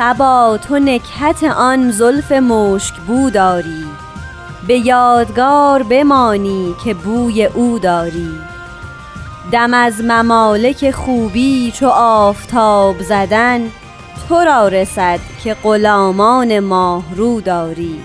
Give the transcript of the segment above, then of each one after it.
سبا تو نکهت آن زلف مشک بو داری به یادگار بمانی که بوی او داری. دم از ممالک خوبی چو آفتاب زدن تو را رسد که غلامان ماه رو داری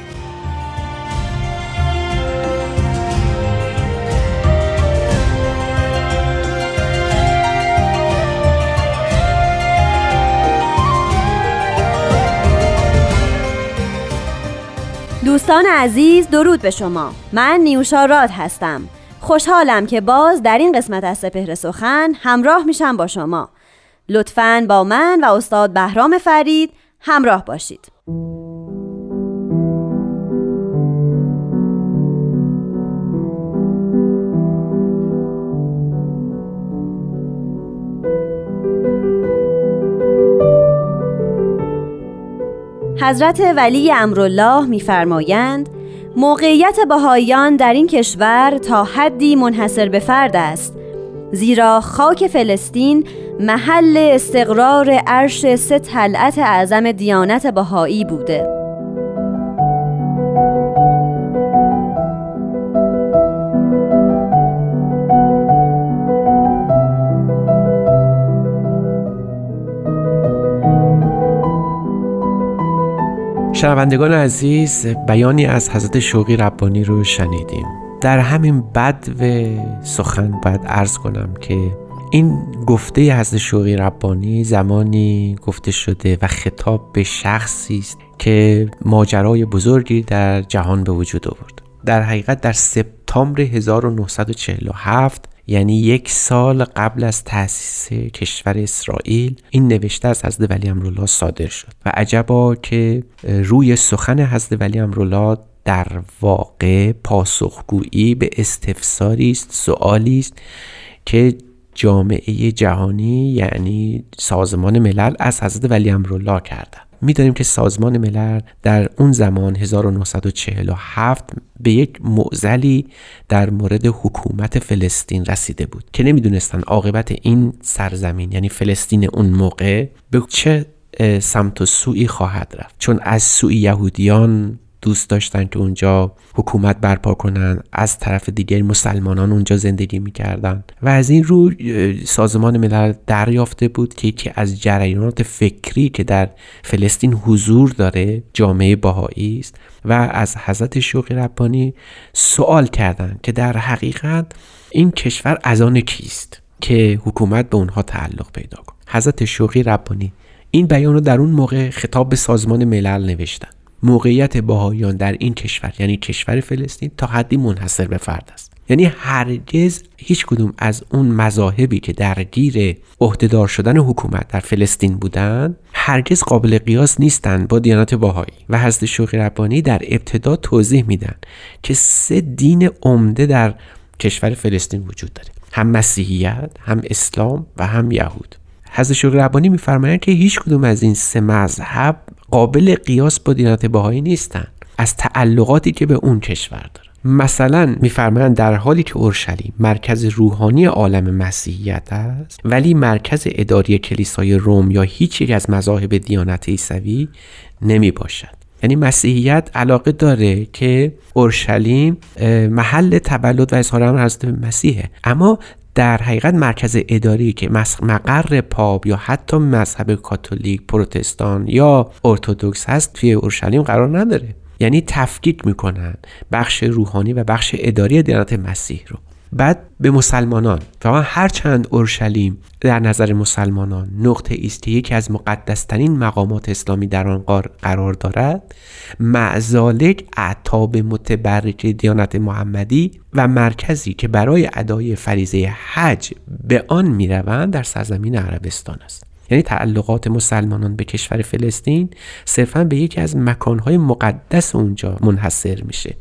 دوستان عزیز درود به شما. من نیوشا راد هستم. خوشحالم که باز در این قسمت از سپهر سخن همراه میشم با شما. لطفاً با من و استاد بهرام فرید همراه باشید. حضرت ولی امرالله میفرمایند موقعیت بهاییان در این کشور تا حدی منحصر به فرد است زیرا خاک فلسطین محل استقرار عرش سه طلعت اعظم دیانت بهایی بوده. شنوندگان عزیز بیانی از حضرت شوقی ربانی رو شنیدیم. در همین بد و سخن باید ارز کنم که این گفته حضرت شوقی ربانی زمانی گفته شده و خطاب به شخصی است که ماجرای بزرگی در جهان به وجود آورد. در حقیقت در سپتامبر 1947 یعنی یک سال قبل از تأسیس کشور اسرائیل این نوشته از حضرت ولی امرالله صادر شد و عجبا که روی سخن حضرت ولی امرالله در واقع پاسخگویی به استفساری است سوالی است که جامعه جهانی یعنی سازمان ملل از حضرت ولی امرالله کردن می‌دانیم که سازمان ملل در اون زمان 1947 به یک معزلی در مورد حکومت فلسطین رسیده بود که نمی‌دونستن عاقبت این سرزمین یعنی فلسطین اون موقع به چه سمت و سوی خواهد رفت. چون از سوی یهودیان دوست داشتن که اونجا حکومت برپا کنن از طرف دیگر مسلمانان اونجا زندگی می‌کردن. و از این رو سازمان ملل دریافته بود که یکی از جریانات فکری که در فلسطین حضور داره جامعه باهایی است و از حضرت شوقی ربانی سوال کردند که در حقیقت این کشور از آن کیست که حکومت به اونها تعلق پیدا کن. حضرت شوقی ربانی این بیان رو در اون موقع خطاب به سازمان ملل نوشتن. موقعیت باهایان در این کشور یعنی کشور فلسطین تا حدی منحصر به فرد است. یعنی هرگز هیچ کدوم از اون مذاهبی که درگیر عهدهدار شدن حکومت در فلسطین بودند هرگز قابل قیاس نیستند با دیانت باهایی. و حضرت شوقی ربانی در ابتدا توضیح میدن که سه دین عمده در کشور فلسطین وجود داره. هم مسیحیت هم اسلام و هم یهود. حضرت شوقی ربانی میفرمایند که هیچ کدوم از این سه مذهب قابل قیاس با دینات باهایی نیستند از تعلقاتی که به اون کشور داره مثلا میفرمایند در حالی که اورشلیم مرکز روحانی عالم مسیحیت است ولی مرکز اداری کلیسای روم یا هیچ یک از مذاهب دیانت عیسوی نمی باشد یعنی مسیحیت علاقه داره که اورشلیم محل تولد و اظهار امر حضرت مسیحه. اما در حقیقت مرکز اداری که مقر پاپ یا حتی مذهب کاتولیک پروتستان یا ارتودکس هست توی اورشلیم قرار نداره. یعنی تفکیک می‌کنن بخش روحانی و بخش اداری دیانت مسیح رو. بعد به مسلمانان. و هر چند اورشلیم در نظر مسلمانان نقطه است که یکی از مقدسترین مقامات اسلامی در آن قرار دارد معزالک اعتاب متبرک دیانت محمدی و مرکزی که برای ادای فریزه حج به آن می‌روند در سرزمین عربستان است. یعنی تعلقات مسلمانان به کشور فلسطین صرفا به یکی از مکانهای مقدس اونجا منحصر میشه.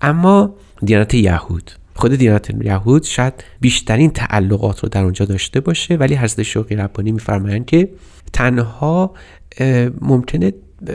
اما دیانت یهود خود دیانت یهود شاید بیشترین تعلقات رو در اونجا داشته باشه ولی حضرت شوقی ربانی میفرمایند که تنها ممکنه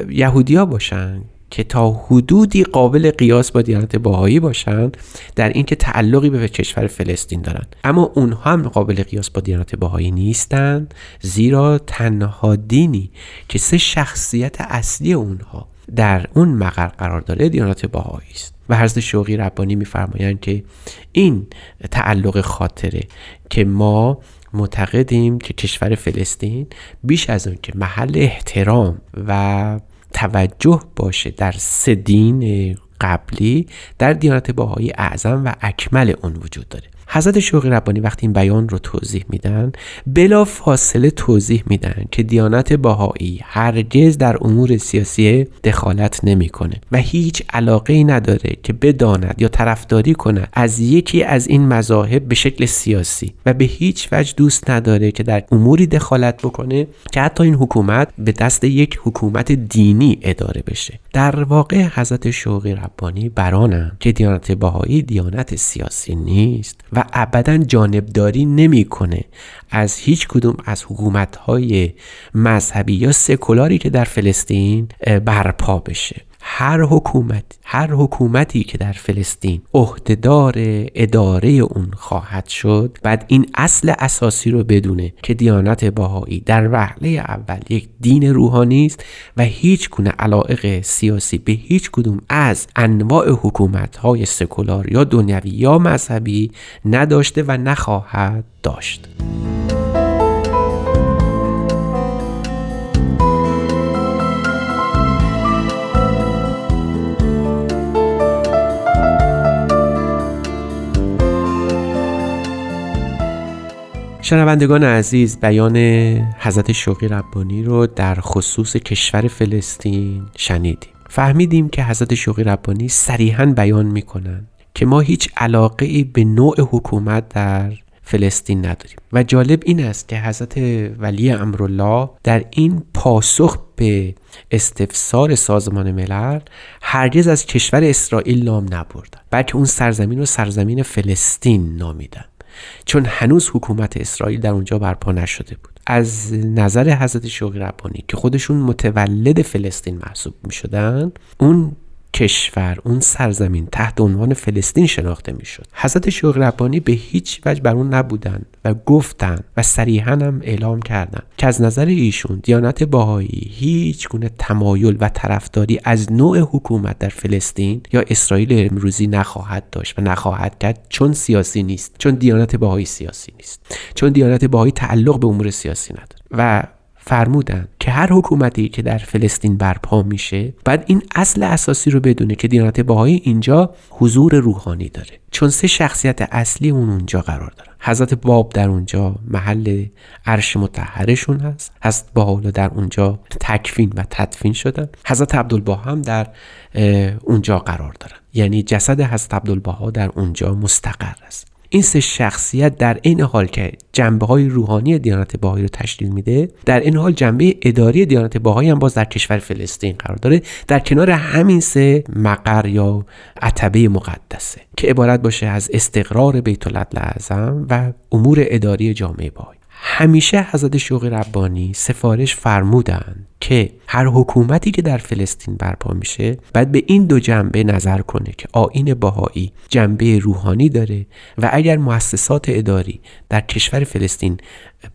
یهودیا باشن که تا حدودی قابل قیاس با دیانت باهایی باشند در اینکه تعلقی به کشور فلسطین دارند اما اونها هم قابل قیاس با دیانت باهایی نیستند زیرا تنها دینی که سه شخصیت اصلی اونها در اون مقر قرار داره دیانت باهایی است. و حضرت شوقی ربانی میفرمایند که این تعلق خاطره که ما معتقدیم که کشور فلسطین بیش از اون که محل احترام و توجه باشه در سه دین قبلی در دیانت باهایی اعظم و اکمل اون وجود داره. حضرت شوقی ربانی وقتی این بیان رو توضیح میدن بلا فاصله توضیح میدن که دیانت باهایی هرگز در امور سیاسی دخالت نمی‌کنه و هیچ علاقه ای نداره که بداند یا طرفداری کند از یکی از این مذاهب به شکل سیاسی و به هیچ وجه دوست نداره که در اموری دخالت بکنه که حتی این حکومت به دست یک حکومت دینی اداره بشه. در واقع حضرت شوقی ربانی برانم که دیانت باهایی دیانت سیاسی نیست و ابدا جانبداری نمی‌کنه. از هیچ کدوم از حکومت های مذهبی یا سکولاری که در فلسطین برپا بشه. هر حکومت هر حکومتی که در فلسطین عهدهدار اداره اون خواهد شد بعد این اصل اساسی رو بدونه که دیانت باهایی در وهله اول یک دین روحانی است و هیچ گونه علائق سیاسی به هیچ کدوم از انواع حکومت های سکولار یا دنیوی یا مذهبی نداشته و نخواهد داشت. شنوندگان عزیز بیان حضرت شوقی ربانی رو در خصوص کشور فلسطین شنیدیم. فهمیدیم که حضرت شوقی ربانی صریحا بیان می‌کنن که ما هیچ علاقه ای به نوع حکومت در فلسطین نداریم. و جالب این است که حضرت ولی امرالله در این پاسخ به استفسار سازمان ملل هرگز از کشور اسرائیل نام نبردن بلکه اون سرزمین رو سرزمین فلسطین نامیدن. چون هنوز حکومت اسرائیل در اونجا برپا نشده بود. از نظر حضرت شوقی ربانی که خودشون متولد فلسطین محسوب می شدن اون کشور اون سرزمین تحت عنوان فلسطین شناخته می‌شد. حضرت شوق ربانی به هیچ وجه بر اون نبودن و گفتن و صریحا هم اعلام کردن که از نظر ایشون دیانت باهایی هیچ گونه تمایل و طرفداری از نوع حکومت در فلسطین یا اسرائیل امروزی نخواهد داشت و نخواهد کرد چون سیاسی نیست چون دیانت باهایی سیاسی نیست چون دیانت باهایی تعلق به امور سیاسی نداره. و فرمودن که هر حکومتی که در فلسطین برپا میشه بعد این اصل اساسی رو بدونه که دیانت باهایی اینجا حضور روحانی داره. چون سه شخصیت اصلی اون اونجا قرار دارن. حضرت باب در اونجا محل عرش متحرشون هست. حضرت باحالا در اونجا تکفین و تدفین شدن. حضرت عبدالبها هم در اونجا قرار دارن. یعنی جسد حضرت عبدالبها در اونجا مستقر است. این سه شخصیت در این حال که جنبه های روحانی دیانت باهایی رو تشکیل میده در این حال جنبه اداری دیانت باهایی هم باز در کشور فلسطین قرار داره در کنار همین سه مقر یا عتبه مقدسه که عبارت باشه از استقرار بیت اعظم و امور اداری جامعه باهایی همیشه حضرت شوقی ربانی سفارش فرمودند که هر حکومتی که در فلسطین برپا میشه باید به این دو جنبه نظر کنه که آین باهایی جنبه روحانی داره و اگر مؤسسات اداری در کشور فلسطین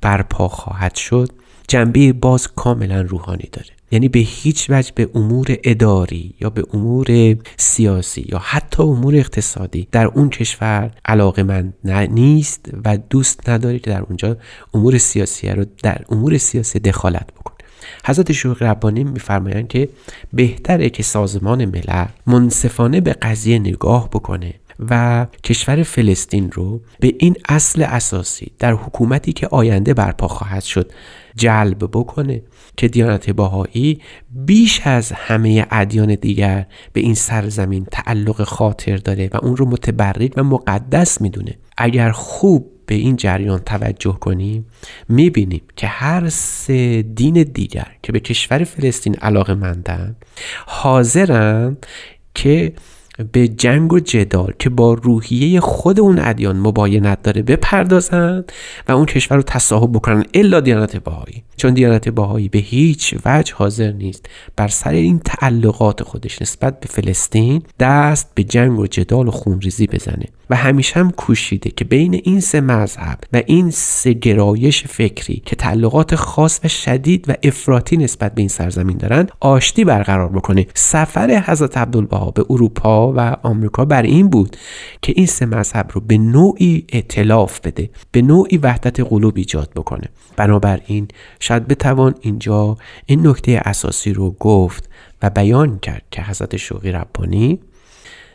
برپا خواهد شد جنبه باز کاملا روحانی داره. یعنی به هیچ وجه به امور اداری یا به امور سیاسی یا حتی امور اقتصادی در اون کشور علاقه من نیست و دوست نداره که در اونجا امور سیاسی رو در امور سیاسی دخالت بکنه حضرت شوق ربانی میفرمایند که بهتره که سازمان ملل منصفانه به قضیه نگاه بکنه و کشور فلسطین رو به این اصل اساسی در حکومتی که آینده برپا خواهد شد جلب بکنه که دیانت باهایی بیش از همه ادیان دیگر به این سرزمین تعلق خاطر داره و اون رو متبرک و مقدس می‌دونه. اگر خوب به این جریان توجه کنیم می‌بینیم که هر سه دین دیگر که به کشور فلسطین علاقه مندن حاضرن که به جنگ و جدال که با روحیه خود اون ادیان مباینت داره بپردازند و اون کشور رو تصاحب بکنن الا دیانت باهایی چون دیانت باهایی به هیچ وجه حاضر نیست بر سر این تعلقات خودش نسبت به فلسطین دست به جنگ و جدال و خونریزی بزنه. و همیشه هم کوشیده که بین این سه مذهب و این سه گرایش فکری که تعلقات خاص و شدید و افراطی نسبت به این سرزمین دارند آشتی برقرار بکنه. سفر حضرت عبدالبها به اروپا و آمریکا بر این بود که این سه مذهب رو به نوعی اطلاف بده به نوعی وحدت قلوب ایجاد بکنه. بنابراین شاید بتوان اینجا این نکته اساسی رو گفت و بیان کرد که حضرت شوقی ربانی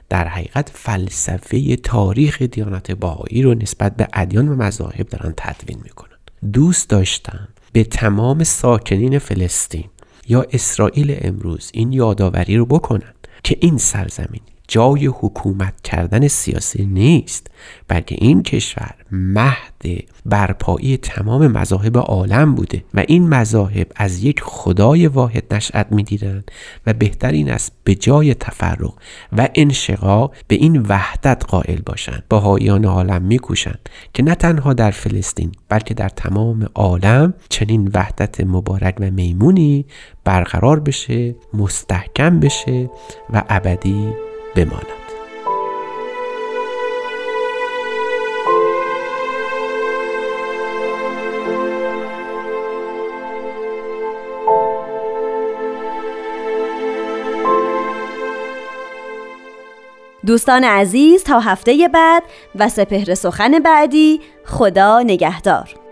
در حقیقت فلسفه تاریخ دیانت باهایی رو نسبت به ادیان و مذاهب دارن تدوین می‌کنن. دوست داشتم به تمام ساکنین فلسطین یا اسرائیل امروز این یادآوری رو بکنن که این سرزمین جای حکومت کردن سیاسی نیست بلکه این کشور مهد برپایی تمام مذاهب عالم بوده و این مذاهب از یک خدای واحد نشأت می‌گیرند و بهتر این است به جای تفرق و انشقاق به این وحدت قائل باشند. باهایان عالم میکوشند که نه تنها در فلسطین بلکه در تمام عالم چنین وحدت مبارک و میمونی برقرار بشه مستحکم بشه و ابدی بماند. دوستان عزیز تا هفته بعد و سپهر سخن بعدی خدا نگهدار.